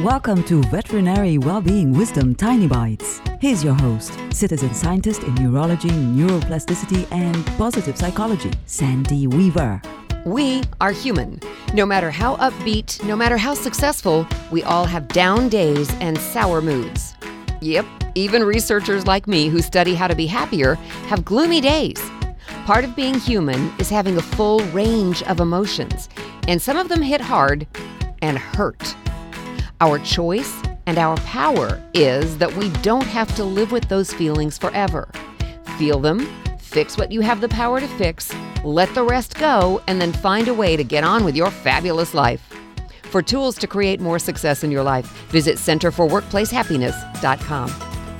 Welcome to Veterinary Wellbeing Wisdom Tiny Bites. Here's your host, citizen scientist in neurology, neuroplasticity, and positive psychology, Sandy Weaver. We are human. No matter how upbeat, no matter how successful, we all have down days and sour moods. Yep, even researchers like me who study how to be happier have gloomy days. Part of being human is having a full range of emotions, and some of them hit hard and hurt. Our choice and our power is that we don't have to live with those feelings forever. Feel them, fix what you have the power to fix, let the rest go, and then find a way to get on with your fabulous life. For tools to create more success in your life, visit centerforworkplacehappiness.com.